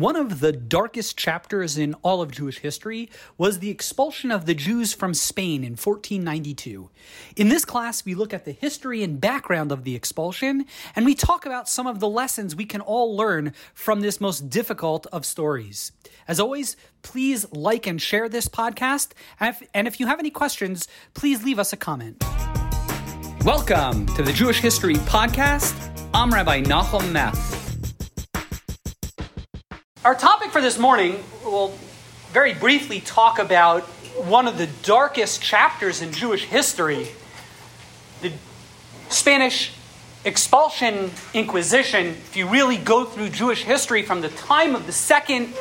One of the darkest chapters in all of Jewish history was the expulsion of the Jews from Spain in 1492. In this class, we look at the history and background of the expulsion, and we talk about some of the lessons we can all learn from this most difficult of stories. As always, please like and share this podcast, and if, and if you have any questions, please leave us a comment. Welcome to the Jewish History Podcast. I'm Rabbi Nachum Meth. Our topic for this morning will very briefly talk about one of the darkest chapters in Jewish history the Spanish expulsion Inquisition. If you really go through Jewish history from the time of the second,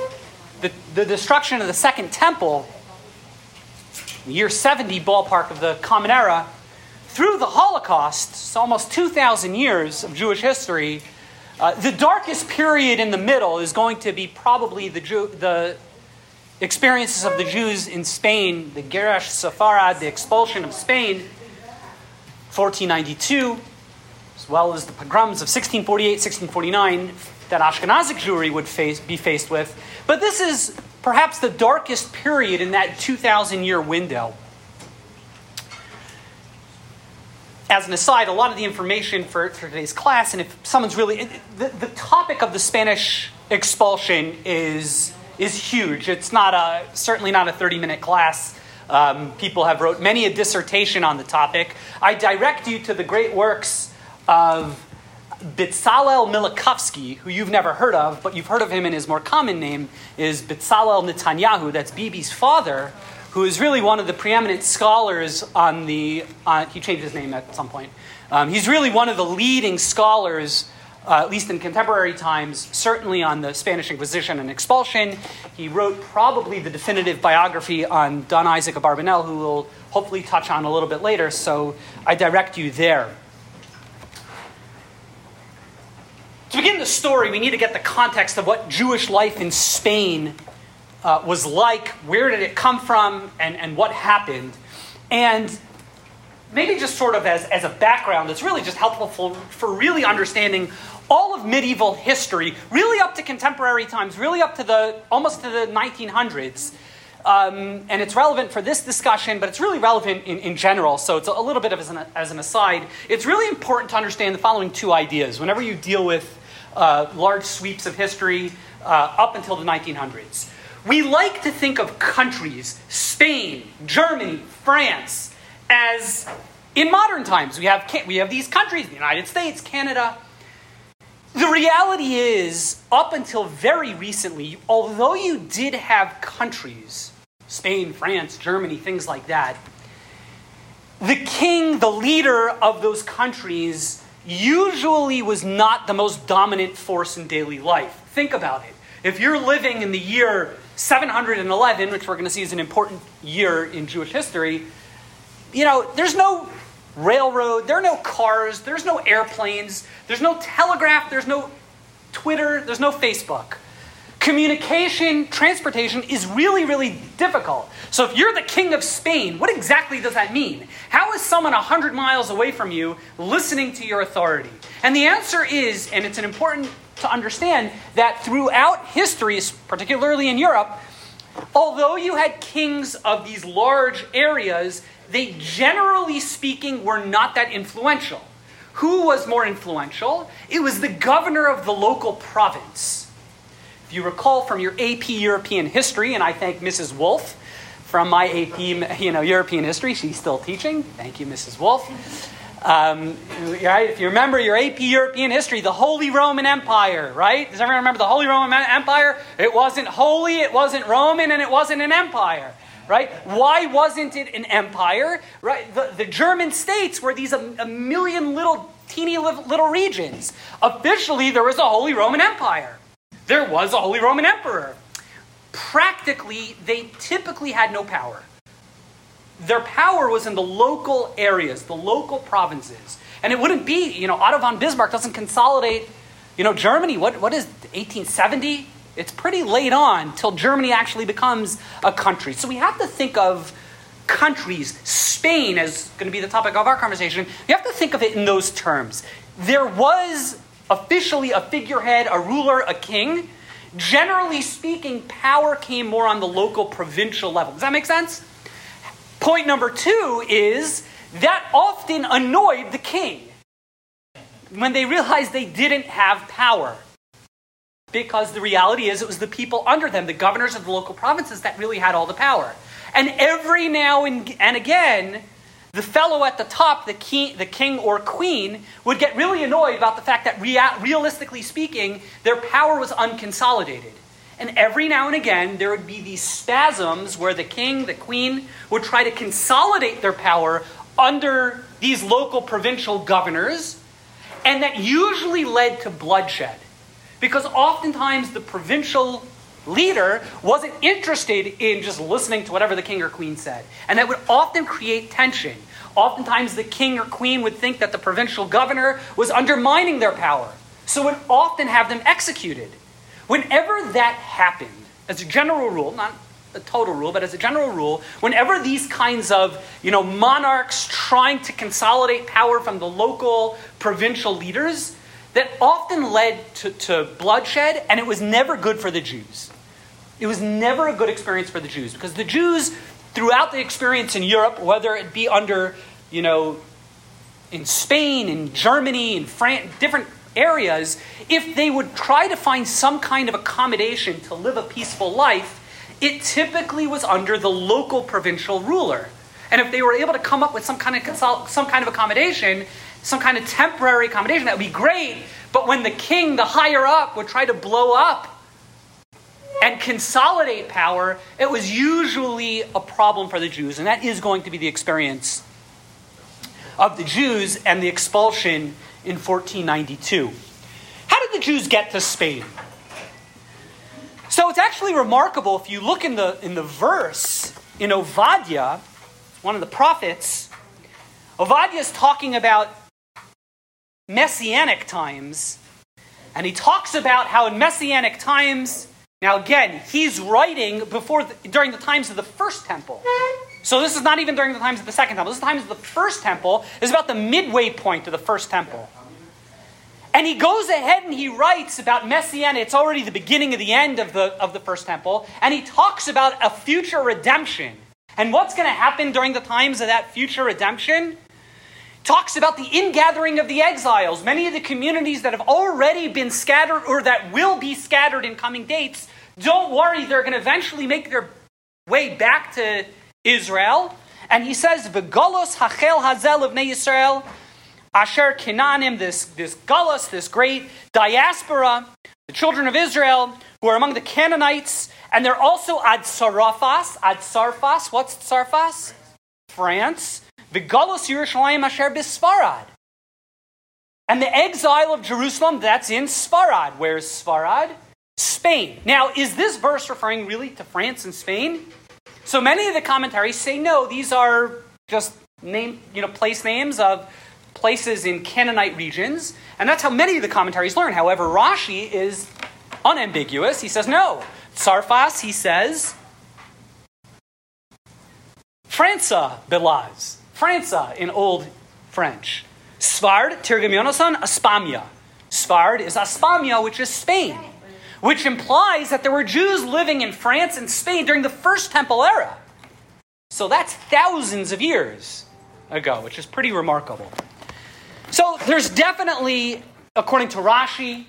the, the destruction of the Second Temple, year 70 ballpark of the Common Era, through the Holocaust, almost 2,000 years of Jewish history uh, the darkest period in the middle is going to be probably the, Jew, the experiences of the Jews in Spain, the Gerush Sepharad, the expulsion of Spain, 1492, as well as the pogroms of 1648, 1649 that Ashkenazic Jewry would face, be faced with. But this is perhaps the darkest period in that 2,000 year window. As an aside, a lot of the information for, for today's class, and if someone's really the, the topic of the Spanish expulsion is is huge. It's not a certainly not a 30 minute class. Um, people have wrote many a dissertation on the topic. I direct you to the great works of Bitzalel Milikovsky, who you've never heard of, but you've heard of him in his more common name, is Bitzalel Netanyahu, that's Bibi's father, who is really one of the preeminent scholars on the. Uh, he changed his name at some point. Um, he's really one of the leading scholars, uh, at least in contemporary times, certainly on the Spanish Inquisition and expulsion. He wrote probably the definitive biography on Don Isaac Abarbanel, who we'll hopefully touch on a little bit later, so I direct you there. To begin the story, we need to get the context of what Jewish life in Spain uh, was like, where did it come from, and, and what happened. And maybe just sort of as, as a background it's really just helpful for, for really understanding all of medieval history, really up to contemporary times, really up to the almost to the 1900s. Um, and it's relevant for this discussion, but it's really relevant in, in general. So it's a, little bit of as an, as an aside. It's really important to understand the following two ideas whenever you deal with uh, large sweeps of history uh, up until the 1900s. We like to think of countries, Spain, Germany, France, as in modern times. We have, we have these countries, the United States, Canada. The reality is, up until very recently, although you did have countries, Spain, France, Germany, things like that, the king, the leader of those countries, usually was not the most dominant force in daily life. Think about it. If you're living in the year 711, which we're going to see is an important year in Jewish history, you know, there's no railroad, there are no cars, there's no airplanes, there's no telegraph, there's no Twitter, there's no Facebook. Communication, transportation is really, really difficult. So, if you're the king of Spain, what exactly does that mean? How is someone 100 miles away from you listening to your authority? And the answer is, and it's an important to understand that throughout history, particularly in Europe, although you had kings of these large areas, they generally speaking were not that influential. Who was more influential? It was the governor of the local province. If you recall from your AP European history, and I thank Mrs. Wolf from my AP you know, European history, she's still teaching. Thank you, Mrs. Wolf. Um, right? If you remember your AP European history, the Holy Roman Empire, right? Does everyone remember the Holy Roman Empire? It wasn't holy, it wasn't Roman, and it wasn't an empire, right? Why wasn't it an empire? Right? The, the German states were these a, a million little, teeny little regions. Officially, there was a Holy Roman Empire. There was a Holy Roman Emperor. Practically, they typically had no power. Their power was in the local areas, the local provinces. And it wouldn't be, you know, Otto von Bismarck doesn't consolidate, you know, Germany. What, what is 1870? It's pretty late on till Germany actually becomes a country. So we have to think of countries, Spain is going to be the topic of our conversation. You have to think of it in those terms. There was officially a figurehead, a ruler, a king. Generally speaking, power came more on the local provincial level. Does that make sense? Point number two is that often annoyed the king when they realized they didn't have power. Because the reality is, it was the people under them, the governors of the local provinces, that really had all the power. And every now and, again, the fellow at the top, the king, the king or queen, would get really annoyed about the fact that rea- realistically speaking, their power was unconsolidated. And every now and again, there would be these spasms where the king, the queen, would try to consolidate their power under these local provincial governors, and that usually led to bloodshed. Because oftentimes the provincial leader wasn't interested in just listening to whatever the king or queen said. And that would often create tension. Oftentimes the king or queen would think that the provincial governor was undermining their power, so would often have them executed. Whenever that happened, as a general rule, not a total rule, but as a general rule, whenever these kinds of you know, monarchs trying to consolidate power from the local provincial leaders, that often led to, to bloodshed, and it was never good for the Jews. It was never a good experience for the Jews because the Jews, throughout the experience in Europe, whether it be under, you know, in Spain, in Germany, in France, different areas, if they would try to find some kind of accommodation to live a peaceful life, it typically was under the local provincial ruler. And if they were able to come up with some kind of consol- some kind of accommodation, some kind of temporary accommodation, that would be great. But when the king, the higher up, would try to blow up and consolidate power, it was usually a problem for the Jews. And that is going to be the experience of the Jews and the expulsion in 1492. How did the Jews get to Spain? So it's actually remarkable if you look in the, in the verse in Ovadia, one of the prophets, Ovadia is talking about messianic times, and he talks about how in messianic times, now again, he's writing before the, during the times of the first temple. So this is not even during the times of the second temple. This is the times of the first temple. This is about the midway point of the first temple. And he goes ahead and he writes about Messianic. It's already the beginning of the end of the, of the first temple. And he talks about a future redemption. And what's going to happen during the times of that future redemption? Talks about the ingathering of the exiles. Many of the communities that have already been scattered or that will be scattered in coming dates, don't worry, they're going to eventually make their way back to Israel. And he says, V'golos hachel hazel of Yisrael, Asher Kinanim, this, this Gullus, this great diaspora, the children of Israel, who are among the Canaanites, and they're also Ad Sarafas. Ad Sarfas, what's Sarfas? France. Vigalus Yerushalayim Asher Bisfarad. And the exile of Jerusalem, that's in Sfarad. Where's Sfarad? Spain. Now, is this verse referring really to France and Spain? So many of the commentaries say no, these are just name, you know, place names of places in Canaanite regions, and that's how many of the commentaries learn. However, Rashi is unambiguous. He says no. Sarfas, he says, França Belaz. França in Old French. Svard, Tirgamionosan, Aspamia. Svard is Aspamia, which is Spain, which implies that there were Jews living in France and Spain during the First Temple era. So that's thousands of years ago, which is pretty remarkable. So there's definitely, according to Rashi,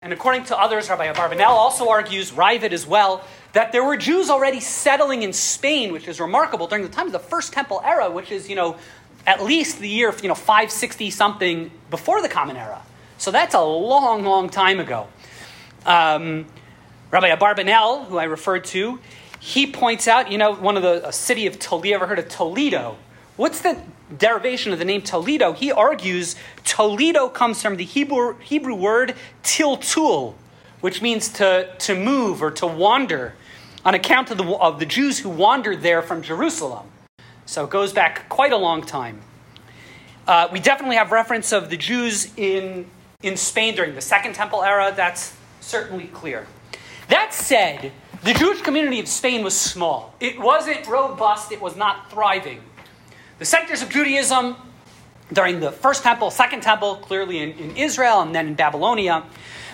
and according to others, Rabbi Abarbanel also argues, Raavad as well, that there were Jews already settling in Spain, which is remarkable, during the time of the First Temple era, which is, you know, at least the year, you know, 560 something before the Common Era. So that's a long, long time ago. Um, Rabbi Abarbanel, who I referred to, he points out, you know, one of the city of Toledo. Ever heard of Toledo? What's the derivation of the name Toledo? He argues Toledo comes from the Hebrew, Hebrew word tiltul, which means to, to move or to wander, on account of the, of the Jews who wandered there from Jerusalem. So it goes back quite a long time. Uh, we definitely have reference of the Jews in, in Spain during the Second Temple era. That's certainly clear. That said, the Jewish community of Spain was small. It wasn't robust, it was not thriving. The sectors of Judaism during the First Temple, Second Temple, clearly in, in Israel and then in Babylonia.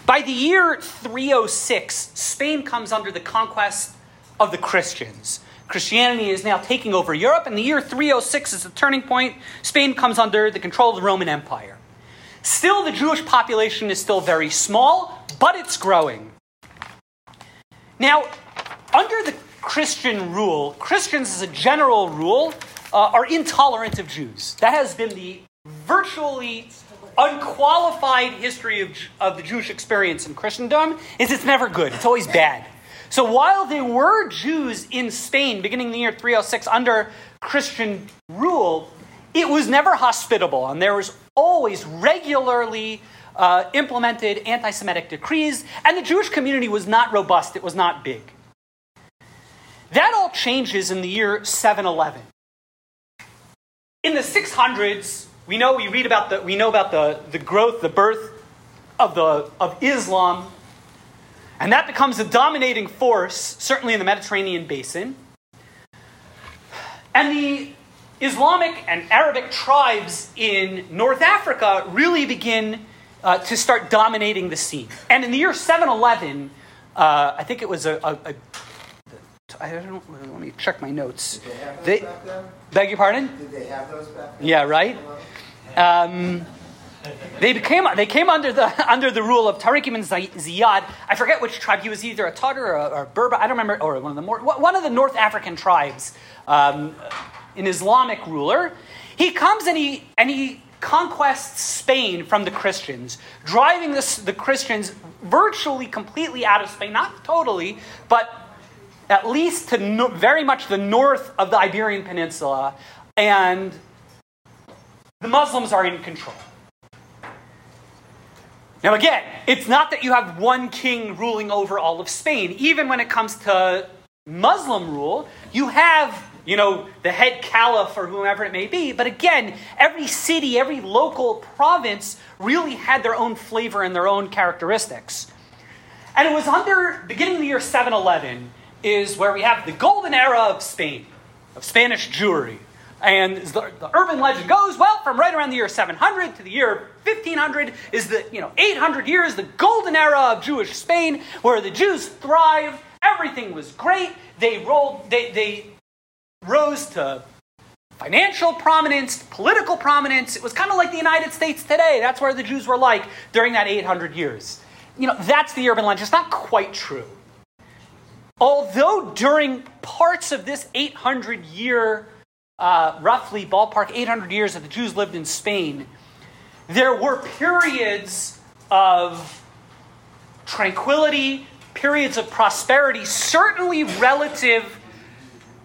By the year 306, Spain comes under the conquest of the Christians. Christianity is now taking over Europe, and the year 306 is the turning point. Spain comes under the control of the Roman Empire. Still, the Jewish population is still very small, but it's growing. Now, under the Christian rule, Christians, as a general rule, uh, are intolerant of Jews. That has been the virtually unqualified history of, of the Jewish experience in Christendom. Is it's never good. It's always bad. So while there were Jews in Spain beginning the year 306 under Christian rule, it was never hospitable, and there was always regularly uh, implemented anti Semitic decrees, and the Jewish community was not robust, it was not big. That all changes in the year 711. In the 600s, we know we read about the we know about the, the growth, the birth of the of Islam, and that becomes a dominating force, certainly in the Mediterranean basin. And the Islamic and Arabic tribes in North Africa really begin uh, to start dominating the scene. And in the year 711, uh, I think it was a, a, a I don't let me check my notes. Did they, they beg your pardon? Did they have those back then? Yeah, right. Um, they became they came under the under the rule of Tariq ibn Ziyad. I forget which tribe he was, either a Tatar or, a, or Berber. I don't remember, or one of the more one of the North African tribes, um, an Islamic ruler. He comes and he and he conquests Spain from the Christians, driving this, the Christians virtually completely out of Spain, not totally, but at least to no, very much the north of the Iberian Peninsula, and the Muslims are in control. Now, again, it's not that you have one king ruling over all of Spain. Even when it comes to Muslim rule, you have, you know, the head caliph or whomever it may be. But again, every city, every local province really had their own flavor and their own characteristics. And it was under, beginning of the year 711, is where we have the golden era of Spain, of Spanish Jewry. And the, the, urban legend goes, well, from right around the year 700 to the year 1500 is the, you know, 800 years, the golden era of Jewish Spain, where the Jews thrived. Everything was great. They rolled, they, they rose to financial prominence, political prominence. It was kind of like the United States today. That's where the Jews were like during that 800 years. You know, that's the urban legend. It's not quite true. Although during parts of this 800 year uh, roughly ballpark 800 years that the Jews lived in Spain, there were periods of tranquility, periods of prosperity, certainly relative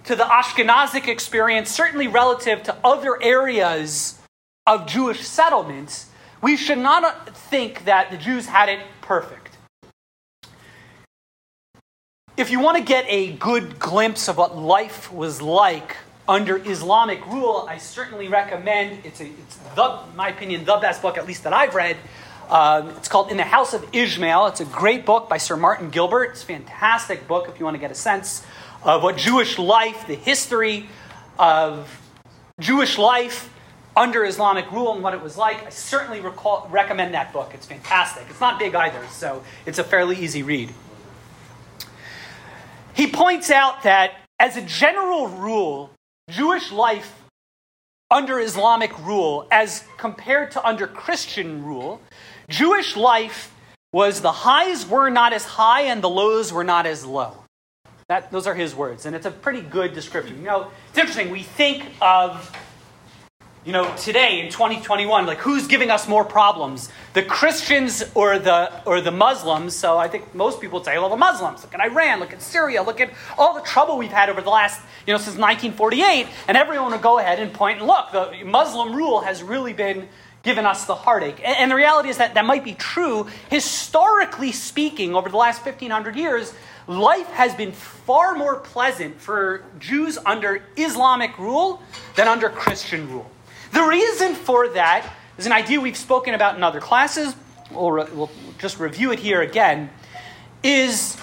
to the Ashkenazic experience, certainly relative to other areas of Jewish settlements. We should not think that the Jews had it perfect. If you want to get a good glimpse of what life was like under Islamic rule, I certainly recommend. It's, a, it's the, my opinion, the best book, at least that I've read. Um, it's called In the House of Ishmael. It's a great book by Sir Martin Gilbert. It's a fantastic book if you want to get a sense of what Jewish life, the history of Jewish life under Islamic rule and what it was like. I certainly recall, recommend that book. It's fantastic. It's not big either, so it's a fairly easy read. He points out that, as a general rule, Jewish life under Islamic rule as compared to under Christian rule, Jewish life was the highs were not as high and the lows were not as low. That, those are his words, and it's a pretty good description. You know, it's interesting. We think of you know, today in 2021, like who's giving us more problems, the Christians or the or the Muslims? So I think most people would say, well, the Muslims. Look at Iran, look at Syria, look at all the trouble we've had over the last, you know, since 1948, and everyone would go ahead and point and look, the Muslim rule has really been given us the heartache. And, and the reality is that that might be true historically speaking. Over the last 1500 years, life has been far more pleasant for Jews under Islamic rule than under Christian rule. The reason for that is an idea we've spoken about in other classes. We'll, re- we'll just review it here again. Is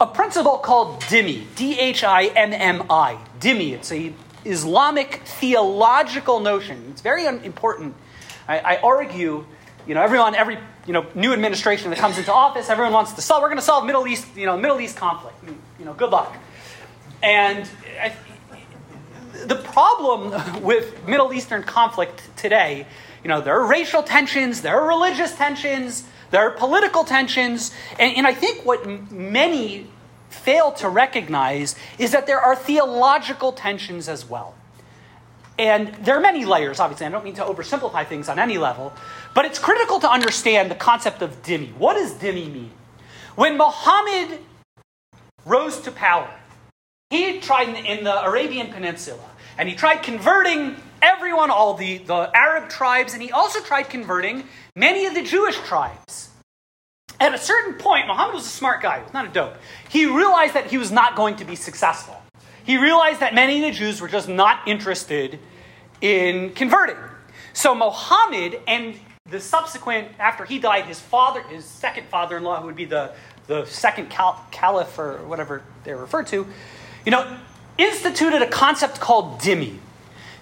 a principle called dhimmi, D H I M M I. dhimmi, It's a Islamic theological notion. It's very important. I, I argue you know, everyone, every you know, new administration that comes into office, everyone wants to solve. We're going to solve Middle East, you know, Middle East conflict. You know, good luck. And I, the problem with Middle Eastern conflict today, you know, there are racial tensions, there are religious tensions, there are political tensions, and, and I think what m- many fail to recognize is that there are theological tensions as well. And there are many layers, obviously. I don't mean to oversimplify things on any level, but it's critical to understand the concept of dhimmi. What does dhimmi mean? When Muhammad rose to power, he tried in the, in the Arabian Peninsula, and he tried converting everyone, all the, the Arab tribes, and he also tried converting many of the Jewish tribes. At a certain point, Muhammad was a smart guy, he was not a dope. He realized that he was not going to be successful. He realized that many of the Jews were just not interested in converting. So Muhammad and the subsequent, after he died, his father, his second father-in-law, who would be the, the second cal- caliph or whatever they're referred to, you know, instituted a concept called dhimmi.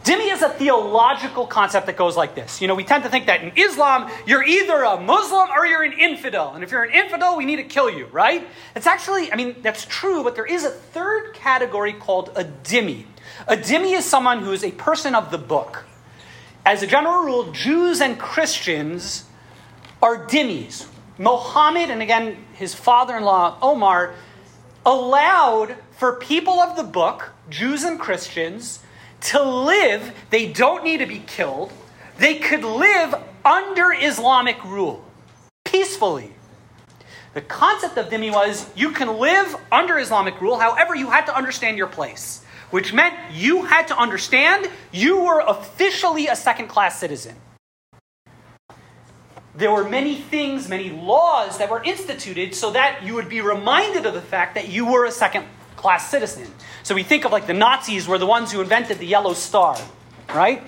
Dhimmi is a theological concept that goes like this. You know, we tend to think that in Islam, you're either a Muslim or you're an infidel. And if you're an infidel, we need to kill you, right? It's actually, I mean, that's true, but there is a third category called a dhimmi. A dhimmi is someone who is a person of the book. As a general rule, Jews and Christians are dhimmis. Mohammed, and again, his father in law, Omar, allowed for people of the book, Jews and Christians, to live, they don't need to be killed. They could live under Islamic rule peacefully. The concept of dhimmi was you can live under Islamic rule, however, you had to understand your place, which meant you had to understand you were officially a second class citizen. There were many things, many laws that were instituted so that you would be reminded of the fact that you were a second class citizen. So we think of like the Nazis were the ones who invented the yellow star, right?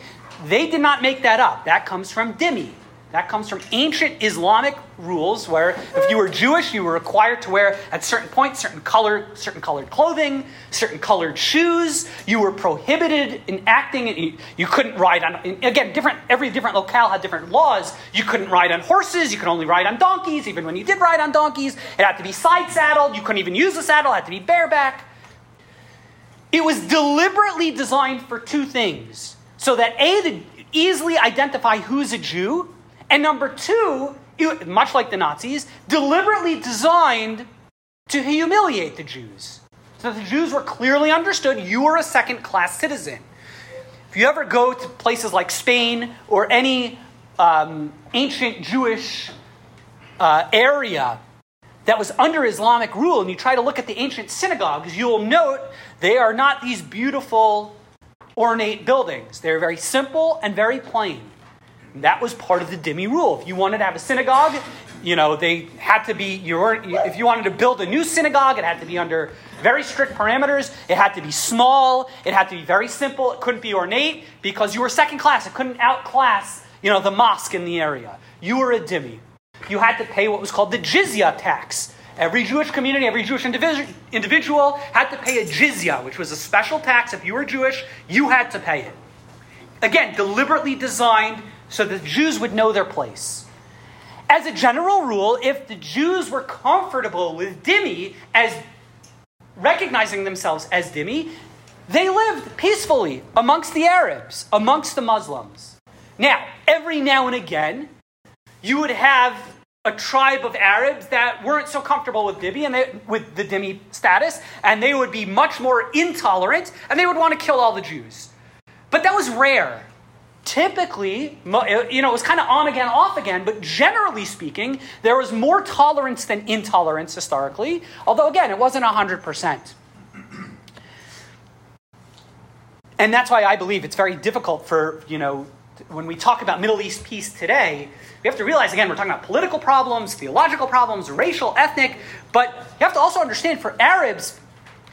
They did not make that up. That comes from dhimmi. That comes from ancient Islamic rules where if you were Jewish, you were required to wear at certain points certain color, certain colored clothing, certain colored shoes. You were prohibited in acting. You, you couldn't ride on again different. Every different locale had different laws. You couldn't ride on horses. You could only ride on donkeys. Even when you did ride on donkeys, it had to be side saddled. You couldn't even use a saddle. It had to be bareback. It was deliberately designed for two things: so that a to easily identify who's a Jew and number two, much like the Nazis, deliberately designed to humiliate the Jews. So the Jews were clearly understood you were a second class citizen. If you ever go to places like Spain or any um, ancient Jewish uh, area that was under Islamic rule, and you try to look at the ancient synagogues, you will note they are not these beautiful, ornate buildings. They're very simple and very plain. That was part of the dhimmi rule. If you wanted to have a synagogue, you know, they had to be, you were, if you wanted to build a new synagogue, it had to be under very strict parameters. It had to be small. It had to be very simple. It couldn't be ornate because you were second class. It couldn't outclass, you know, the mosque in the area. You were a dhimmi. You had to pay what was called the jizya tax. Every Jewish community, every Jewish individual had to pay a jizya, which was a special tax. If you were Jewish, you had to pay it. Again, deliberately designed so the Jews would know their place. As a general rule, if the Jews were comfortable with dhimmi as recognizing themselves as dhimmi, they lived peacefully amongst the Arabs, amongst the Muslims. Now, every now and again, you would have a tribe of Arabs that weren't so comfortable with dhimmi and they, with the dhimmi status, and they would be much more intolerant, and they would want to kill all the Jews. But that was rare typically, uh, you know, it was kind of on again, off again, but generally speaking, there was more tolerance than intolerance historically, although again, it wasn't 100%. And that's why I believe it's very difficult for, you know, when we talk about Middle East peace today, we have to realize again, we're talking about political problems, theological problems, racial, ethnic, but you have to also understand for Arabs,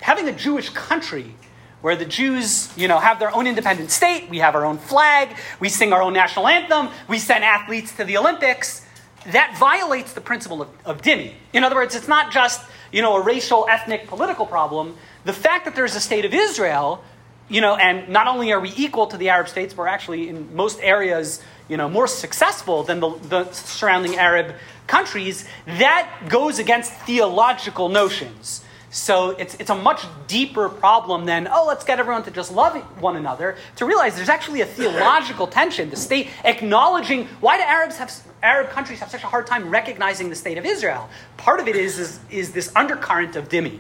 having a Jewish country where the Jews, you know, have their own independent state, we have our own flag, we sing our own national anthem, we send athletes to the Olympics, that violates the principle of, of dhimmi. In other words, it's not just, you know, a racial, ethnic, political problem. The fact that there's a state of Israel, you know, and not only are we equal to the Arab states, we're actually in most areas, you know, more successful than the, the surrounding Arab countries, that goes against theological notions. So it's, it's a much deeper problem than, oh, let's get everyone to just love one another, to realize there's actually a theological tension. The state acknowledging, why do Arabs have, Arab countries have such a hard time recognizing the state of Israel? Part of it is, is, is this undercurrent of dhimmi.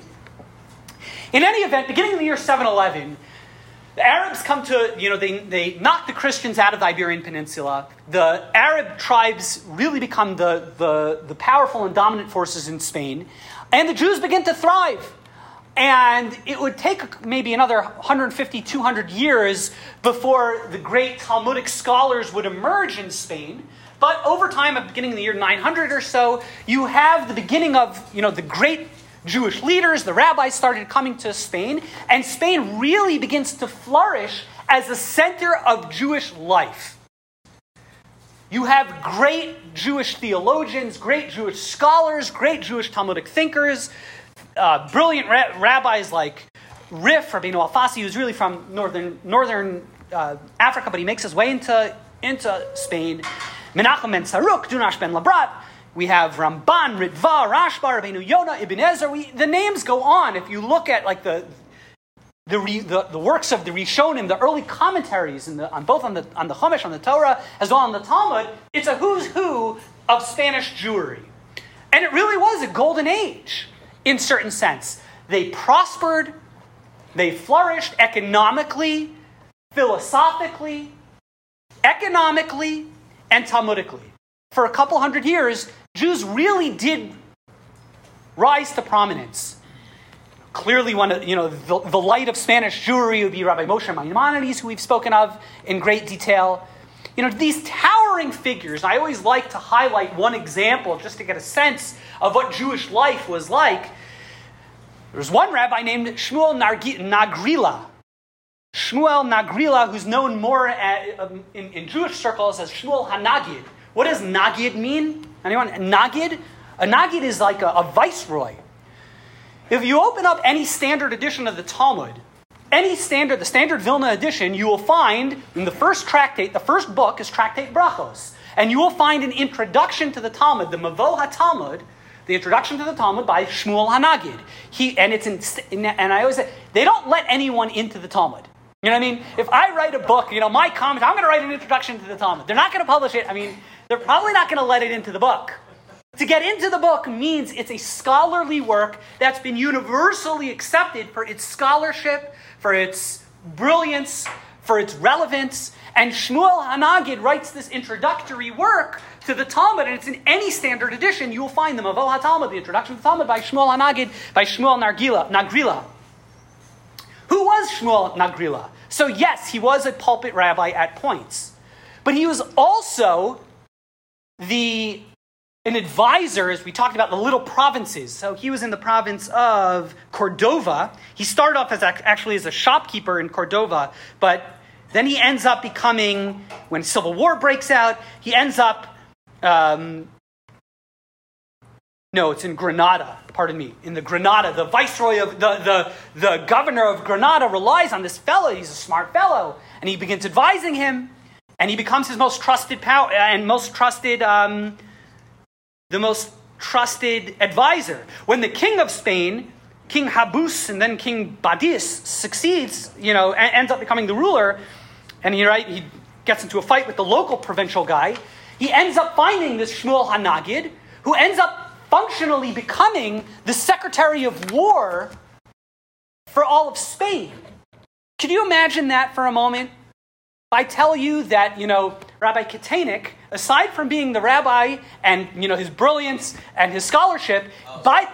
In any event, beginning in the year 711, the Arabs come to, you know, they, they knock the Christians out of the Iberian Peninsula. The Arab tribes really become the, the, the powerful and dominant forces in Spain. And the Jews begin to thrive. And it would take maybe another 150, 200 years before the great Talmudic scholars would emerge in Spain. But over time, at the beginning of the year 900 or so, you have the beginning of you know, the great Jewish leaders, the rabbis started coming to Spain, and Spain really begins to flourish as a center of Jewish life. You have great Jewish theologians, great Jewish scholars, great Jewish Talmudic thinkers, uh, brilliant ra- rabbis like Rif, Rabbeinu Alfasi, who's really from northern, northern uh, Africa, but he makes his way into, into Spain. Menachem ben Saruk, Dunash ben Labrat, we have Ramban, Ritva, Rashba, Rabbeinu Yonah, Ibn Ezra. We, the names go on. If you look at like the the, the, the, works of the Rishonim, the early commentaries the, on both on the, on the Chumash, on the Torah, as well on the Talmud, it's a who's who of Spanish Jewry. And it really was a golden age in certain sense. They prospered, they flourished economically, philosophically, economically, and Talmudically. For a couple hundred years, Jews really did rise to prominence. Clearly, one of, you know, the, the light of Spanish Jewry would be Rabbi Moshe Maimonides, who we've spoken of in great detail. You know, these towering figures, I always like to highlight one example just to get a sense of what Jewish life was like. There was one rabbi named Shmuel Nagrila. Shmuel Nagrila, who's known more at, um, in, in Jewish circles as Shmuel Hanagid. What does Nagid mean? Anyone? Nagid? A Nagid is like a, a viceroy. If you open up any standard edition of the Talmud, any standard, the standard Vilna edition, you will find in the first tractate, the first book is Tractate Brachos. And you will find an introduction to the Talmud, the Mavo HaTalmud, the introduction to the Talmud by Shmuel Hanagid. He, and it's in, and I always say, they don't let anyone into the Talmud. You know what I mean? If I write a book, you know, my comment, I'm going to write an introduction to the Talmud. They're not going to publish it. I mean, they're probably not going to let it into the book. To get into the book means it's a scholarly work that's been universally accepted for its scholarship, for its brilliance, for its relevance. And Shmuel Hanagid writes this introductory work to the Talmud, and it's in any standard edition. You will find the Mavo HaTalmud, the introduction to the Talmud by Shmuel Hanagid, by Shmuel Nargila, Nagrila. Who was Shmuel Nagrila? So, yes, he was a pulpit rabbi at points, but he was also the an advisor, as we talked about the little provinces. So he was in the province of Cordova. He started off as actually as a shopkeeper in Cordova, but then he ends up becoming, when civil war breaks out, he ends up, um, no, it's in Granada, pardon me, in the Granada. The viceroy of, the, the, the governor of Granada relies on this fellow. He's a smart fellow. And he begins advising him and he becomes his most trusted power and most trusted, um, the most trusted advisor. When the king of Spain, King Habus, and then King Badis succeeds, you know, ends up becoming the ruler, and he right he gets into a fight with the local provincial guy. He ends up finding this Shmuel Hanagid, who ends up functionally becoming the Secretary of War for all of Spain. Can you imagine that for a moment? I tell you that, you know, Rabbi Katanik, aside from being the rabbi and, you know, his brilliance and his scholarship, oh. by,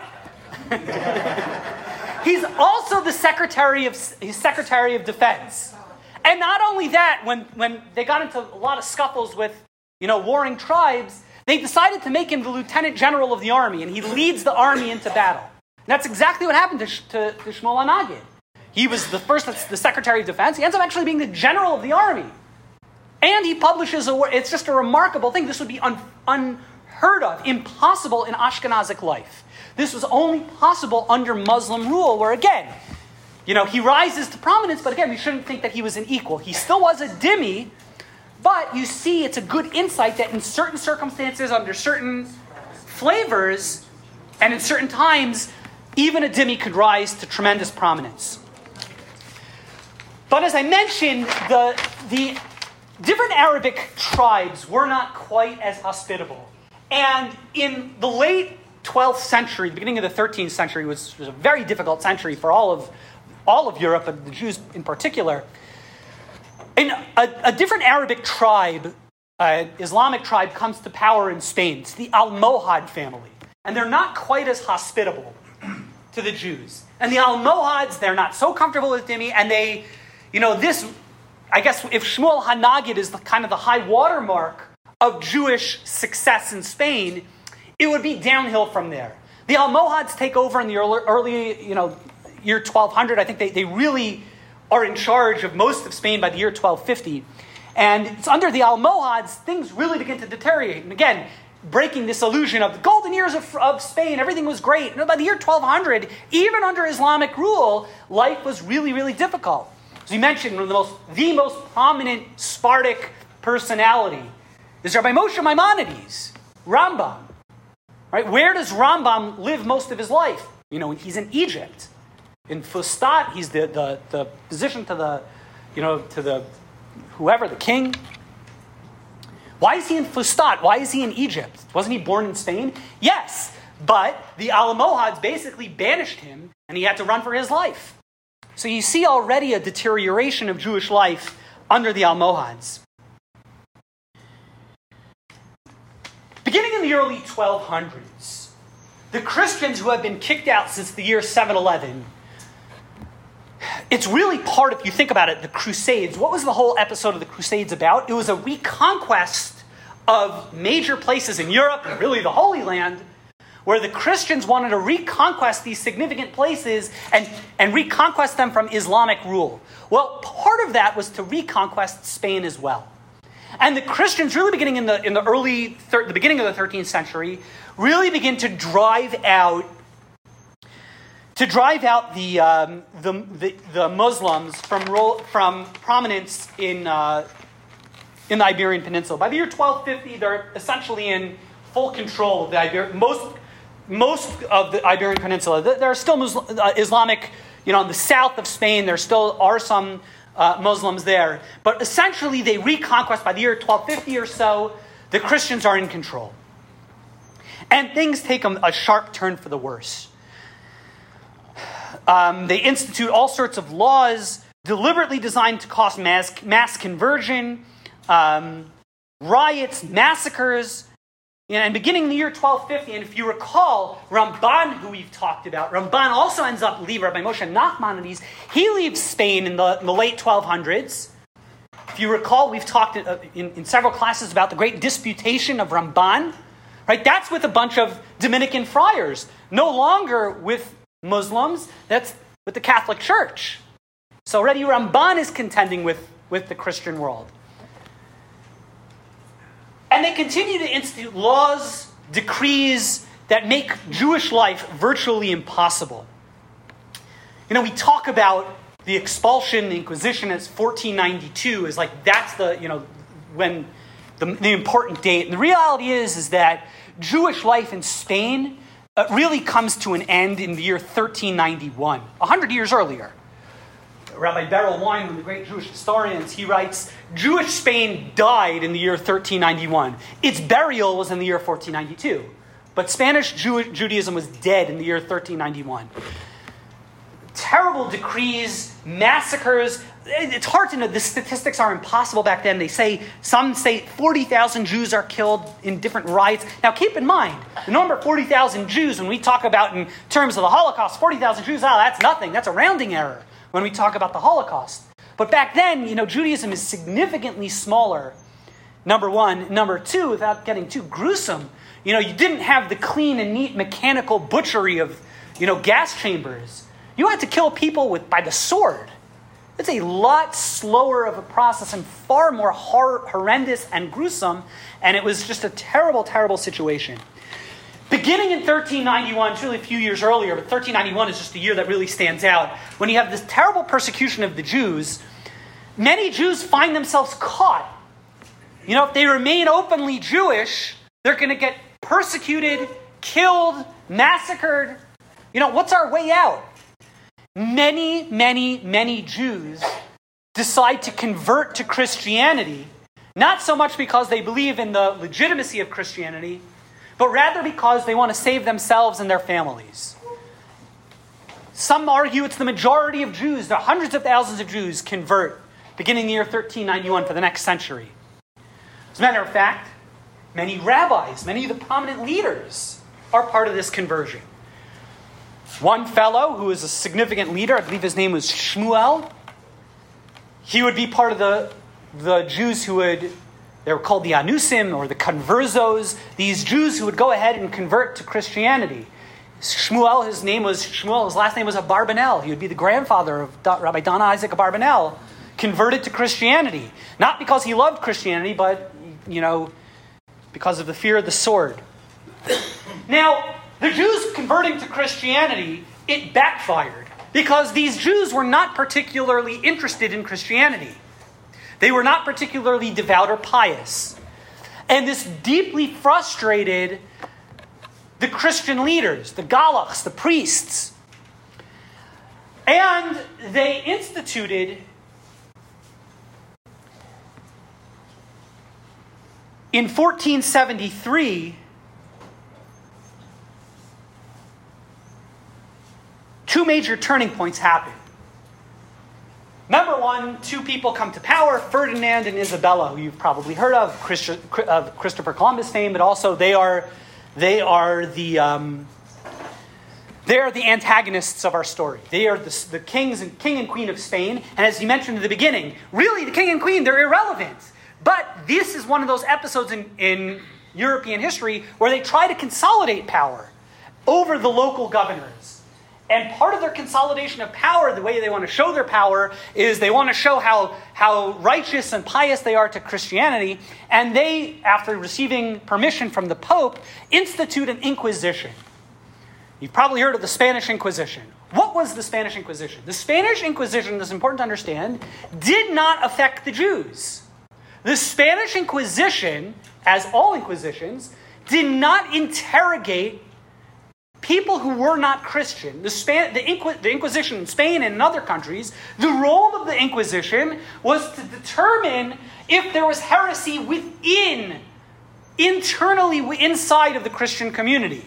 he's also the secretary of, his secretary of defense. And not only that, when, when they got into a lot of scuffles with, you know, warring tribes, they decided to make him the lieutenant general of the army, and he leads the army into battle. And that's exactly what happened to, to, to Shmuel Hanagid. He was the first, that's the Secretary of Defense. He ends up actually being the general of the army. And he publishes a. It's just a remarkable thing. This would be un, unheard of, impossible in Ashkenazic life. This was only possible under Muslim rule, where again, you know, he rises to prominence, but again, we shouldn't think that he was an equal. He still was a dhimmi, But you see, it's a good insight that in certain circumstances, under certain flavors, and in certain times, even a dhimmi could rise to tremendous prominence. But as I mentioned, the, the different Arabic tribes were not quite as hospitable. And in the late 12th century, the beginning of the 13th century was, was a very difficult century for all of, all of Europe, and the Jews in particular. In a, a different Arabic tribe, uh, Islamic tribe, comes to power in Spain. It's the Almohad family. And they're not quite as hospitable to the Jews. And the Almohads, they're not so comfortable with dhimmi, and they, you know, this, I guess if Shmuel Hanagid is the, kind of the high watermark of Jewish success in Spain, it would be downhill from there. The Almohads take over in the early, early you know, year 1200. I think they, they really are in charge of most of Spain by the year 1250. And it's under the Almohads, things really begin to deteriorate. And again, breaking this illusion of the golden years of, of Spain, everything was great. By the year 1200, even under Islamic rule, life was really, really difficult. As we mentioned, one of the most, the most prominent Sephardic personality is Rabbi Moshe Maimonides, Rambam. Right? Where does Rambam live most of his life? You know, he's in Egypt. In Fustat, he's the, the, the physician to the, you know, to the whoever, the king. Why is he in Fustat? Why is he in Egypt? Wasn't he born in Spain? Yes, but the Almohads basically banished him and he had to run for his life. So you see already a deterioration of Jewish life under the Almohads. Beginning in the early 1200s, the Christians who have been kicked out since the year 711, it's really part, if you think about it, the Crusades. What was the whole episode of the Crusades about? It was a reconquest of major places in Europe and really the Holy Land where the Christians wanted to reconquest these significant places and, and reconquest them from Islamic rule. Well, part of that was to reconquest Spain as well. And the Christians, really beginning in the, in the early, thir- the beginning of the 13th century, really begin to drive out to drive out the, um, the, the, the, Muslims from, role, from prominence in, uh, in the Iberian Peninsula. By the year 1250, they're essentially in full control of the Iberian, most, most of the Iberian Peninsula. There are still Muslim, uh, Islamic, you know, in the south of Spain, there still are some uh, Muslims there. But essentially, they reconquest by the year 1250 or so, the Christians are in control. And things take a, a sharp turn for the worse. Um, they institute all sorts of laws deliberately designed to cause mass, mass conversion, um, riots, massacres, and beginning in the year 1250, and if you recall, Ramban, who we've talked about, Ramban also ends up leaving Rabbi Moshe Nachmanides. He leaves Spain in the, in the late 1200s. If you recall, we've talked in, uh, in, in, several classes about the great disputation of Ramban. Right? That's with a bunch of Dominican friars, no longer with Muslims, that's with the Catholic Church. So already Ramban is contending with, with the Christian world. And they continue to institute laws, decrees that make Jewish life virtually impossible. You know, we talk about the expulsion, the Inquisition as 1492 is like that's the, you know, when the, the important date. And the reality is, is that Jewish life in Spain uh, really comes to an end in the year 1391, 100 years earlier. Rabbi Berel Wein, one of the great Jewish historians, he writes Jewish Spain died in the year 1391. Its burial was in the year 1492. But Spanish Jew- Judaism was dead in the year 1391. Terrible decrees, massacres. It's hard to know. The statistics are impossible back then. They say, some say 40,000 Jews are killed in different riots. Now keep in mind, the number 40,000 Jews, when we talk about in terms of the Holocaust, 40,000 Jews, oh, that's nothing. That's a rounding error when we talk about the Holocaust. But back then, you know, Judaism is significantly smaller. Number one. Number two, without getting too gruesome, you know, you didn't have the clean and neat mechanical butchery of, you know, gas chambers. You had to kill people with by the sword. It's a lot slower of a process and far more hor- horrendous and gruesome, and it was just a terrible, terrible situation. Beginning in 1391, it's really a few years earlier, but 1391 is just the year that really stands out. When you have this terrible persecution of the Jews, many Jews find themselves caught you know, if they remain openly Jewish, they're going to get persecuted, killed, massacred. You know, what's our way out? Many, many, many Jews decide to convert to Christianity, not so much because they believe in the legitimacy of Christianity, but rather because they want to save themselves and their families. Some argue it's the majority of Jews, the hundreds of thousands of Jews convert beginning the year 1391 for the next century. As a matter of fact, many rabbis, many of the prominent leaders are part of this conversion. One fellow who is a significant leader, I believe his name was Shmuel, he would be part of the, the Jews who would, they were called the Anusim or the Conversos, these Jews who would go ahead and convert to Christianity. Shmuel, his name was Shmuel, his last name was Abarbanel. He would be the grandfather of Rabbi Donna Isaac Abarbanel, converted to Christianity. Not because he loved Christianity, but, you know, because of the fear of the sword. Now, the Jews converting to Christianity, it backfired because these Jews were not particularly interested in Christianity. They were not particularly devout or pious. And this deeply frustrated the Christian leaders, the Galachs, the priests. And they instituted in 1473 two major turning points happen. Number one, two people come to power Ferdinand and Isabella, who you've probably heard of, of Christopher Columbus fame, but also they are, they are the. Um, they are the antagonists of our story. They are the, the kings and king and queen of Spain. And as you mentioned in the beginning, really the king and queen, they're irrelevant. But this is one of those episodes in, in European history where they try to consolidate power over the local governors. And part of their consolidation of power, the way they want to show their power, is they want to show how, how righteous and pious they are to Christianity. And they, after receiving permission from the Pope, institute an inquisition. You've probably heard of the Spanish Inquisition. What was the Spanish Inquisition? The Spanish Inquisition, this is important to understand, did not affect the Jews. The Spanish Inquisition, as all inquisitions, did not interrogate people who were not Christian, the, Span- the, Inqu- the, Inquisition in Spain and in other countries, the role of the Inquisition was to determine if there was heresy within, internally inside of the Christian community.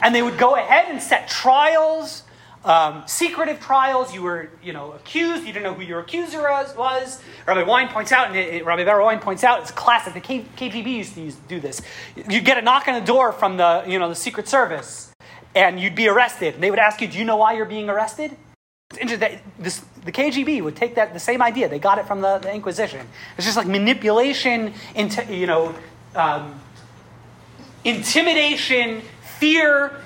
And they would go ahead and set trials, um, secretive trials. You were, you know, accused. You didn't know who your accuser was. Rabbi Wein points out, and it, Rabbi Berel Wein points out, it's classic. The K- KGB used to use, do this. You get a knock on the door from the, you know, the Secret Service and you'd be arrested. And they would ask you, Do you know why you're being arrested? This, the KGB would take that the same idea. They got it from the, the Inquisition. It's just like manipulation, into, you know, um, intimidation, fear,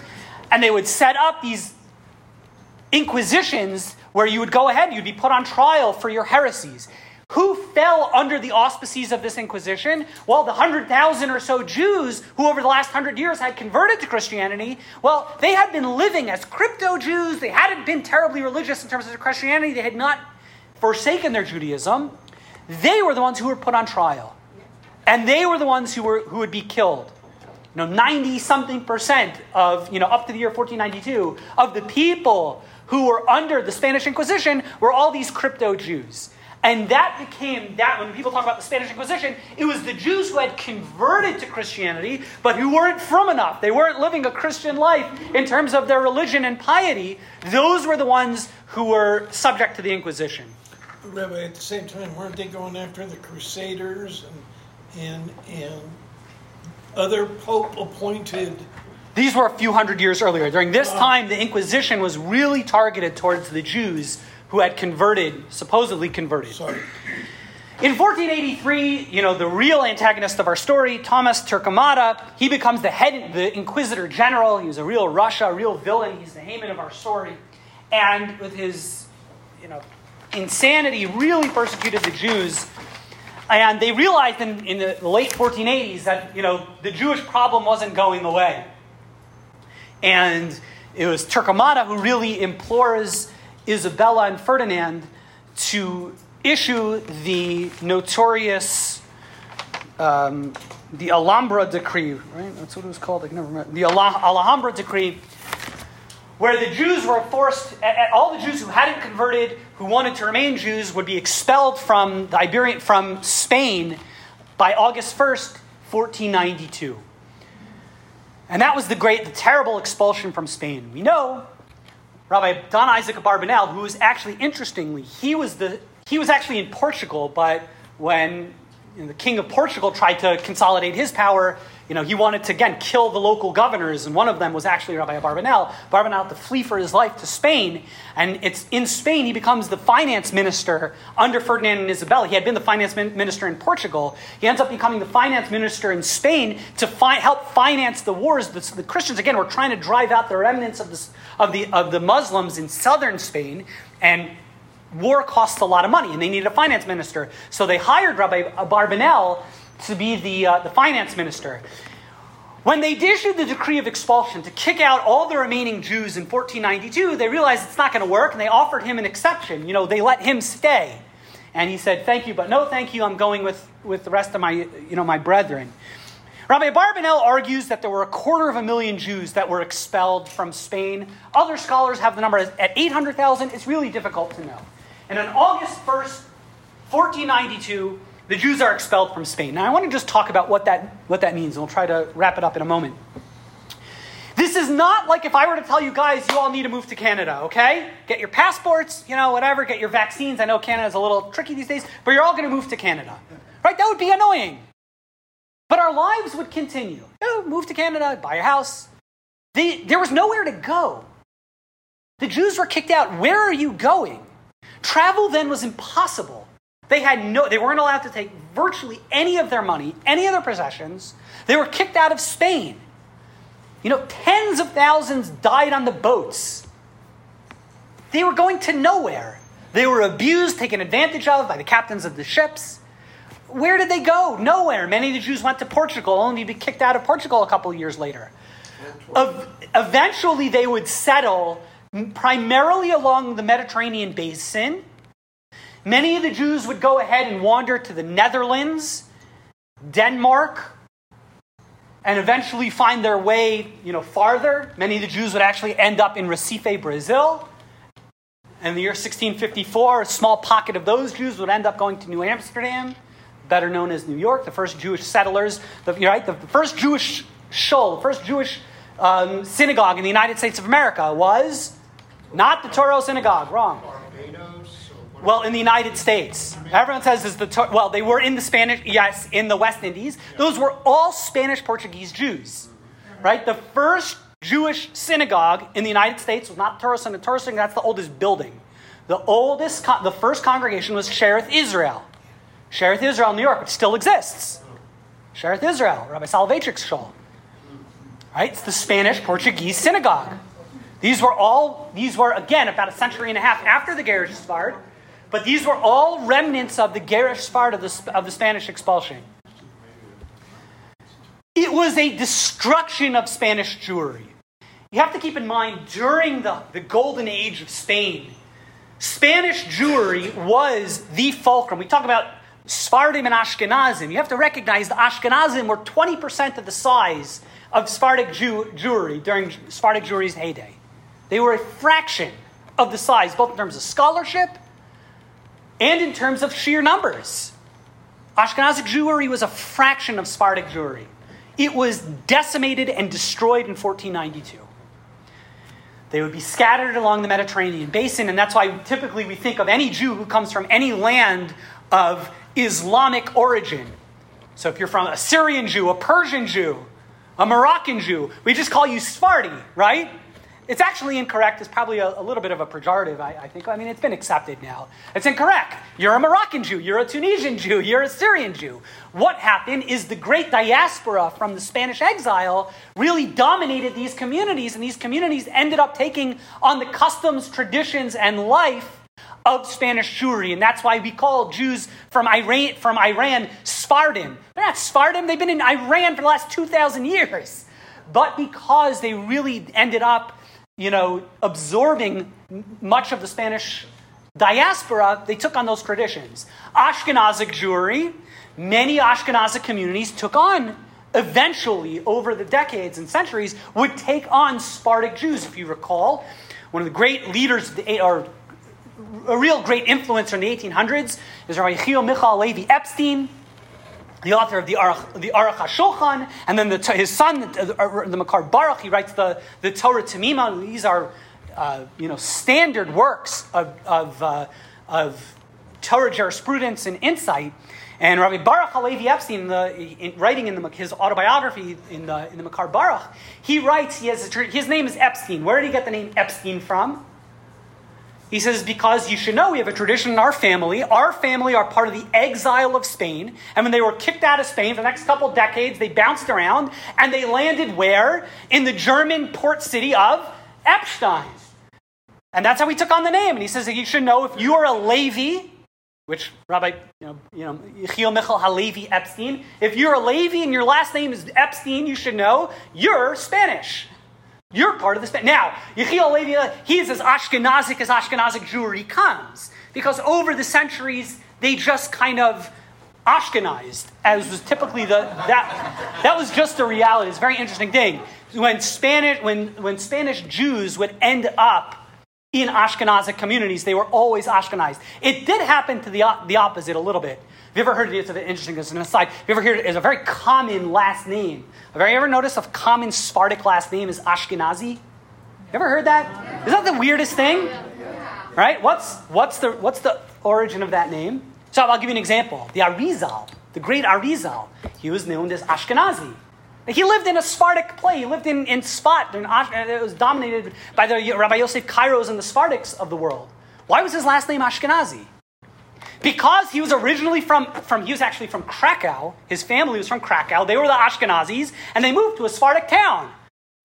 and they would set up these inquisitions where you would go ahead, you'd be put on trial for your heresies. Who fell under the auspices of this Inquisition? Well, the 100,000 or so Jews who, over the last 100 years, had converted to Christianity, well, they had been living as crypto Jews. They hadn't been terribly religious in terms of Christianity. They had not forsaken their Judaism. They were the ones who were put on trial. And they were the ones who, were, who would be killed. You know, 90 something percent of, you know, up to the year 1492, of the people who were under the Spanish Inquisition were all these crypto Jews. And that became that when people talk about the Spanish Inquisition, it was the Jews who had converted to Christianity, but who weren't from enough. They weren't living a Christian life in terms of their religion and piety. Those were the ones who were subject to the Inquisition. Rabbi, at the same time, weren't they going after the Crusaders and and, and other Pope appointed? These were a few hundred years earlier. During this uh-huh. time, the Inquisition was really targeted towards the Jews who had converted, supposedly converted. Sorry. In 1483, you know, the real antagonist of our story, Thomas Torquemada, he becomes the head, the Inquisitor General. He was a real rasha, a real villain. He's the Haman of our story. And with his, you know, insanity, really persecuted the Jews. And they realized in, in the late 1480s that, you know, the Jewish problem wasn't going away. And it was Torquemada who really implores Isabella and Ferdinand to issue the notorious um, the Alhambra decree, right? That's what it was called. I never remember. The Alhambra decree, where the Jews were forced, all the Jews who hadn't converted, who wanted to remain Jews, would be expelled from the Iberian, from Spain by August 1st, 1492. And that was the great, the terrible expulsion from Spain. We know Rabbi Don Isaac Abarbanel, who was actually, interestingly, he was, the, he was actually in Portugal, but when you know, the king of Portugal tried to consolidate his power, you know, he wanted to, again, kill the local governors, and one of them was actually Rabbi Abarbanel. Barbanel had to flee for his life to Spain, and it's in Spain he becomes the finance minister under Ferdinand and Isabella. He had been the finance minister in Portugal. He ends up becoming the finance minister in Spain to fi- help finance the wars. The, the, Christians, again, were trying to drive out the remnants of, this, of, the, of the Muslims in southern Spain, and war costs a lot of money, and they needed a finance minister. So they hired Rabbi Barbanel to be the, uh, the finance minister. When they issued the decree of expulsion to kick out all the remaining Jews in 1492, they realized it's not going to work, and they offered him an exception. You know, they let him stay. And he said, Thank you, but no thank you, I'm going with, with the rest of my, you know, my brethren. Rabbi Barbanel argues that there were a quarter of a million Jews that were expelled from Spain. Other scholars have the number at 800,000. It's really difficult to know. And on August 1st, 1492, the Jews are expelled from Spain. Now, I want to just talk about what that, what that means, and we'll try to wrap it up in a moment. This is not like if I were to tell you guys, you all need to move to Canada, okay? Get your passports, you know, whatever, get your vaccines. I know Canada's a little tricky these days, but you're all going to move to Canada, right? That would be annoying. But our lives would continue. You know, move to Canada, buy a house. The, there was nowhere to go. The Jews were kicked out. Where are you going? Travel then was impossible. They had no they weren't allowed to take virtually any of their money, any of their possessions. They were kicked out of Spain. You know, tens of thousands died on the boats. They were going to nowhere. They were abused, taken advantage of by the captains of the ships. Where did they go? Nowhere. Many of the Jews went to Portugal, only to be kicked out of Portugal a couple of years later. Eventually, they would settle primarily along the Mediterranean basin. Many of the Jews would go ahead and wander to the Netherlands, Denmark, and eventually find their way, you know, farther. Many of the Jews would actually end up in Recife, Brazil. In the year 1654, a small pocket of those Jews would end up going to New Amsterdam, better known as New York, the first Jewish settlers, the, right, the first Jewish shul, the first Jewish um, synagogue in the United States of America was not the Touro Synagogue, wrong. Well, in the United States. Everyone says is the well, they were in the Spanish, yes, in the West Indies. Those were all Spanish Portuguese Jews. Right? The first Jewish synagogue in the United States was not Synagogue. Touro Synagogue, that's the oldest building. The oldest, the first congregation was Shearith Israel. Shearith Israel, New York, which still exists. Shearith Israel, Rabbi Soloveichik's shul. Right? It's the Spanish Portuguese synagogue. These were all, these were, again, about a century and a half after the Gerush Sepharad, but these were all remnants of the Gerush Sepharad of the, of the Spanish expulsion. It was a destruction of Spanish Jewry. You have to keep in mind, during the, the golden age of Spain, Spanish Jewry was the fulcrum. We talk about Sephardim and Ashkenazim. You have to recognize the Ashkenazim were 20% of the size of Sephardic Jew, Jewry during Sephardic Jewry's heyday. They were a fraction of the size, both in terms of scholarship and in terms of sheer numbers. Ashkenazic Jewry was a fraction of Sephardic Jewry. It was decimated and destroyed in 1492. They would be scattered along the Mediterranean basin, and that's why typically we think of any Jew who comes from any land of Islamic origin. So if you're from a Syrian Jew, a Persian Jew, a Moroccan Jew, we just call you Sephardi, right? It's actually incorrect. It's probably a, a little bit of a pejorative, I, I, think. I mean, it's been accepted now. It's incorrect. You're a Moroccan Jew. You're a Tunisian Jew. You're a Syrian Jew. What happened is the great diaspora from the Spanish exile really dominated these communities, and these communities ended up taking on the customs, traditions, and life of Spanish Jewry. And that's why we call Jews from Iran, from Iran Sephardim. They're not Sephardim. They've been in Iran for the last 2,000 years. But because they really ended up you know, absorbing much of the Spanish diaspora, they took on those traditions. Ashkenazic Jewry, many Ashkenazic communities took on eventually, over the decades and centuries, would take on Sephardic Jews. If you recall, one of the great leaders, or a real great influencer in the 1800s, is Rabbi Michal Levi Epstein, the author of the Aruch, the HaShulchan, and then the, his son, the, the Mekor Baruch, he writes the, the Torah Tamima. These are, uh, you know, standard works of, of, uh, of Torah jurisprudence and insight. And Rabbi Baruch Halevi Epstein, the, in, writing in the, his autobiography in the, in the Mekor Baruch, he writes, he has a, his name is Epstein. Where did he get the name Epstein from? He says, because you should know we have a tradition in our family. Our family are part of the exile of Spain. And when they were kicked out of Spain for the next couple decades, they bounced around and they landed where? In the German port city of Epstein. And that's how we took on the name. And he says that you should know if you are a Levi, which Rabbi, you know, you know, Yechiel Halevi Epstein, if you're a Levi and your last name is Epstein, you should know you're Spanish. You're part of this. Now, Yechiel Levi, he's as Ashkenazic as Ashkenazic Jewry comes. Because over the centuries, they just kind of Ashkenazed, as was typically the that that was just the reality. It's a very interesting thing. When Spanish when when Spanish Jews would end up in Ashkenazic communities, they were always Ashkenazed. It did happen to the, the opposite a little bit. Have you ever heard it? it's interesting as an aside? Have you ever heard it as a very common last name? Have you ever noticed a common Sephardic last name is Ashkenazi? You ever heard that? Isn't that the weirdest thing? Right? What's what's the what's the origin of that name? So I'll give you an example. The Arizal, the great Arizal, he was known as Ashkenazi. He lived in a Sephardic play. He lived in, in Sfat. it was dominated by the Rabbi Yosef Kairos and the Sephardics of the world. Why was his last name Ashkenazi? Because he was originally from, from, he was actually from Krakow. His family was from Krakow. They were the Ashkenazis, and they moved to a Sephardic town.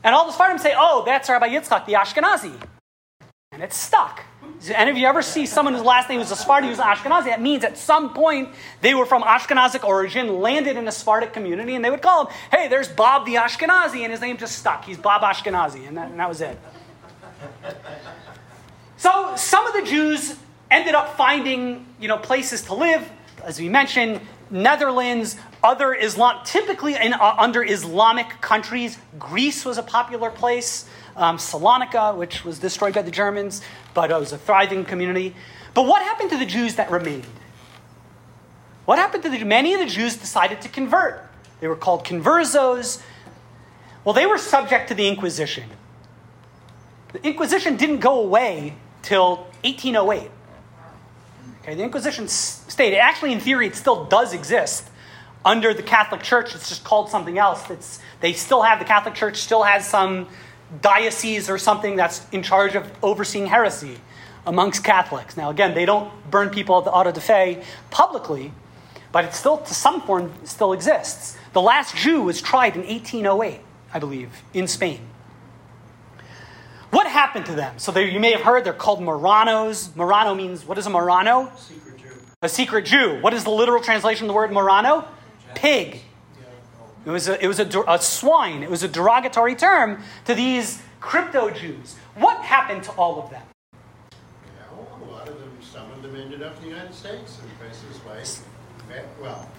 And all the Sephardim say, oh, that's Rabbi Yitzchak, the Ashkenazi. And it's stuck. And if you ever see someone whose last name is a Sephardi who's Ashkenazi, that means at some point they were from Ashkenazic origin, landed in a Sephardic community, and they would call him, hey, there's Bob the Ashkenazi, and his name just stuck. He's Bob Ashkenazi, and that, and that was it. So some of the Jews ended up finding you know, places to live, as we mentioned, Netherlands, other Islam, typically in, uh, under Islamic countries. Greece was a popular place. Um, Salonika, which was destroyed by the Germans, but it was a thriving community. But what happened to the Jews that remained? What happened to the many of the Jews decided to convert? They were called conversos. Well, they were subject to the Inquisition. The Inquisition didn't go away till 1808. Okay, the Inquisition stayed. Actually, in theory, it still does exist under the Catholic Church. It's just called something else. It's, they still have the Catholic Church still has some diocese or something that's in charge of overseeing heresy amongst Catholics. Now, again, they don't burn people at the auto da fe publicly, but it still, to some form, still exists. The last Jew was tried in 1808, I believe, in Spain. What happened to them? So they, you may have heard they're called Marranos. Marrano means, what is a Marrano? Secret Jew. A secret Jew. What is the literal translation of the word Marrano? Pig. It was, a, it was a, a swine. It was a derogatory term to these crypto Jews. What happened to all of them? Yeah, a lot of them, some of them ended up in the United States in places like, well,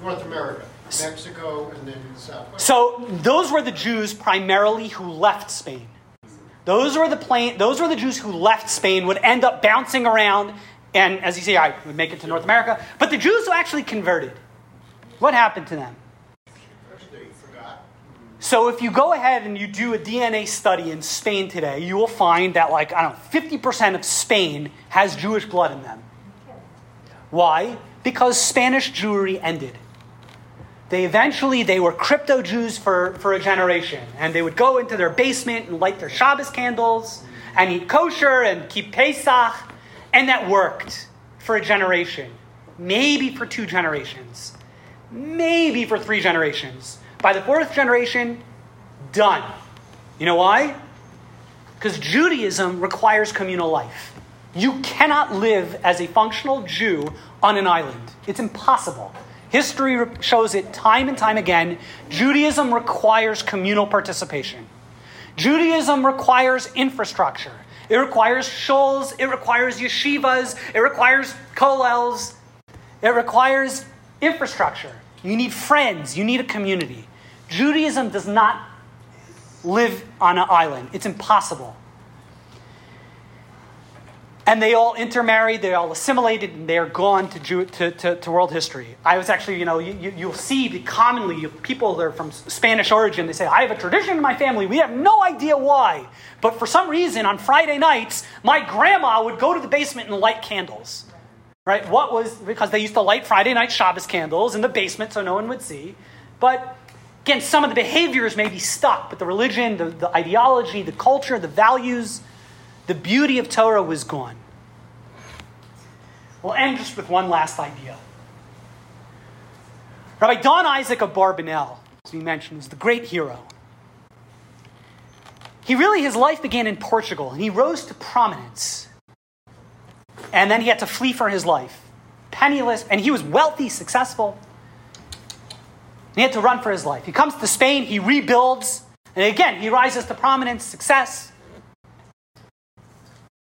North America, Mexico, and then Southwest. So those were the Jews primarily who left Spain. Those were the those were the Jews who left Spain would end up bouncing around, and as you say, I would make it to North America. But the Jews who actually converted, what happened to them? So if you go ahead and you do a DNA study in Spain today, you will find that like I don't know, 50% of Spain has Jewish blood in them. Why? Because Spanish Jewry ended. They eventually they were crypto Jews for, for a generation. And they would go into their basement and light their Shabbos candles and eat kosher and keep Pesach. And that worked for a generation. Maybe for two generations. Maybe for three generations. By the fourth generation, done. You know why? Because Judaism requires communal life. You cannot live as a functional Jew on an island. It's impossible. History shows it time and time again. Judaism requires communal participation. Judaism requires infrastructure. It requires shuls. It requires yeshivas. It requires kollels. It requires infrastructure. You need friends. You need a community. Judaism does not live on an island. It's impossible. And they all intermarried, they all assimilated, and they are gone to, Jew, to, to, to, world history. I was actually, you know, you, you, will see commonly people that are from Spanish origin, they say, I have a tradition in my family. We have no idea why. But for some reason, on Friday nights, my grandma would go to the basement and light candles. Right? What was, because they used to light Friday night Shabbos candles in the basement so no one would see. But again, some of the behaviors may be stuck, but the religion, the, the ideology, the culture, the values, the beauty of Torah was gone. We'll end just with one last idea. Rabbi Don Isaac Abarbanel, as we mentioned, is the great hero. He really, his life began in Portugal, and he rose to prominence. And then he had to flee for his life. Penniless, and he was wealthy, successful. And he had to run for his life. He comes to Spain, he rebuilds, and again, he rises to prominence, success.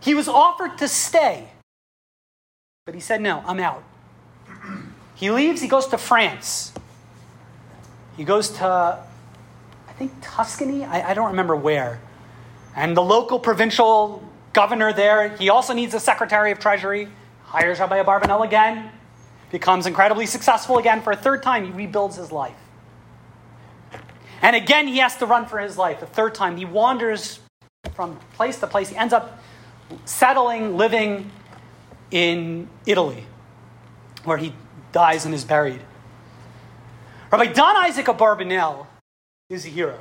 He was offered to stay, but he said, No, I'm out. He leaves, he goes to France. He goes to, I think, Tuscany? I, I don't remember where. And the local provincial governor there, he also needs a secretary of treasury, hires Rabbi Abarbanel again, becomes incredibly successful again for a third time. He rebuilds his life. And again, he has to run for his life. A third time, he wanders from place to place. He ends up settling, living in Italy, where he dies and is buried. Rabbi Don Isaac Abarbanel is a hero.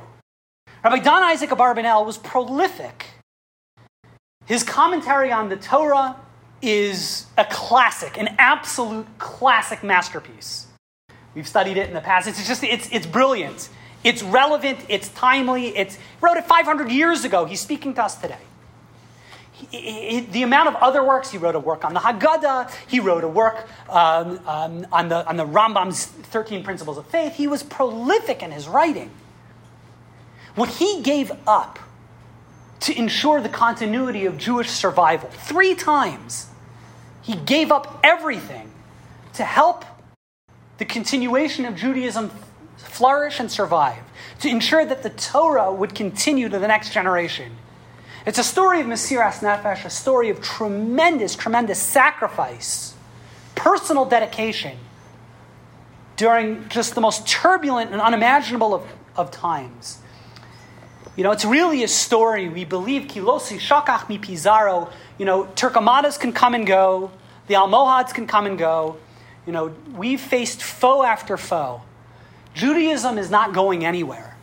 Rabbi Don Isaac Abarbanel was prolific. His commentary on the Torah is a classic, an absolute classic masterpiece. We've studied it in the past. It's just it's it's brilliant. It's relevant, it's timely. It's wrote it 500 years ago. He's speaking to us today the amount of other works, he wrote a work on the Haggadah, he wrote a work um, um, on, the, on the Rambam's 13 Principles of Faith. He was prolific in his writing. What he gave up to ensure the continuity of Jewish survival, three times, he gave up everything to help the continuation of Judaism flourish and survive, to ensure that the Torah would continue to the next generation. It's a story of Mesiras Nefesh, a story of tremendous, tremendous sacrifice, personal dedication during just the most turbulent and unimaginable of, of times. You know, it's really a story. We believe Kilosi Shakach mi Pizarro. You know, Torquemadas can come and go. The Almohads can come and go. You know, we've faced foe after foe. Judaism is not going anywhere.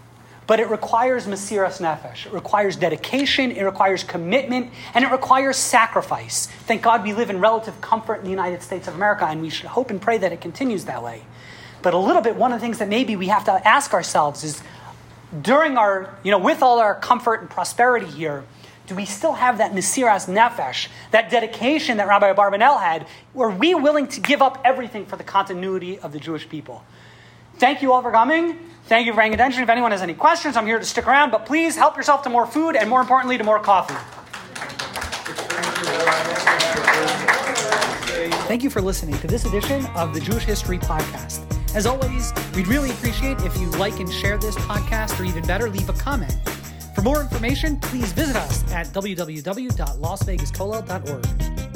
But it requires Mesiras Nefesh. It requires dedication, it requires commitment, and it requires sacrifice. Thank God we live in relative comfort in the United States of America, and we should hope and pray that it continues that way. But a little bit, one of the things that maybe we have to ask ourselves is during our, you know, with all our comfort and prosperity here, do we still have that Mesiras Nefesh, that dedication that Rabbi Barbanel had? Were we willing to give up everything for the continuity of the Jewish people? Thank you all for coming. Thank you for paying attention. If anyone has any questions, I'm here to stick around, but please help yourself to more food and more importantly, to more coffee. Thank you for listening to this edition of the Jewish History Podcast. As always, we'd really appreciate if you like and share this podcast, or even better, leave a comment. For more information, please visit us at www.lasvegaskollel.org.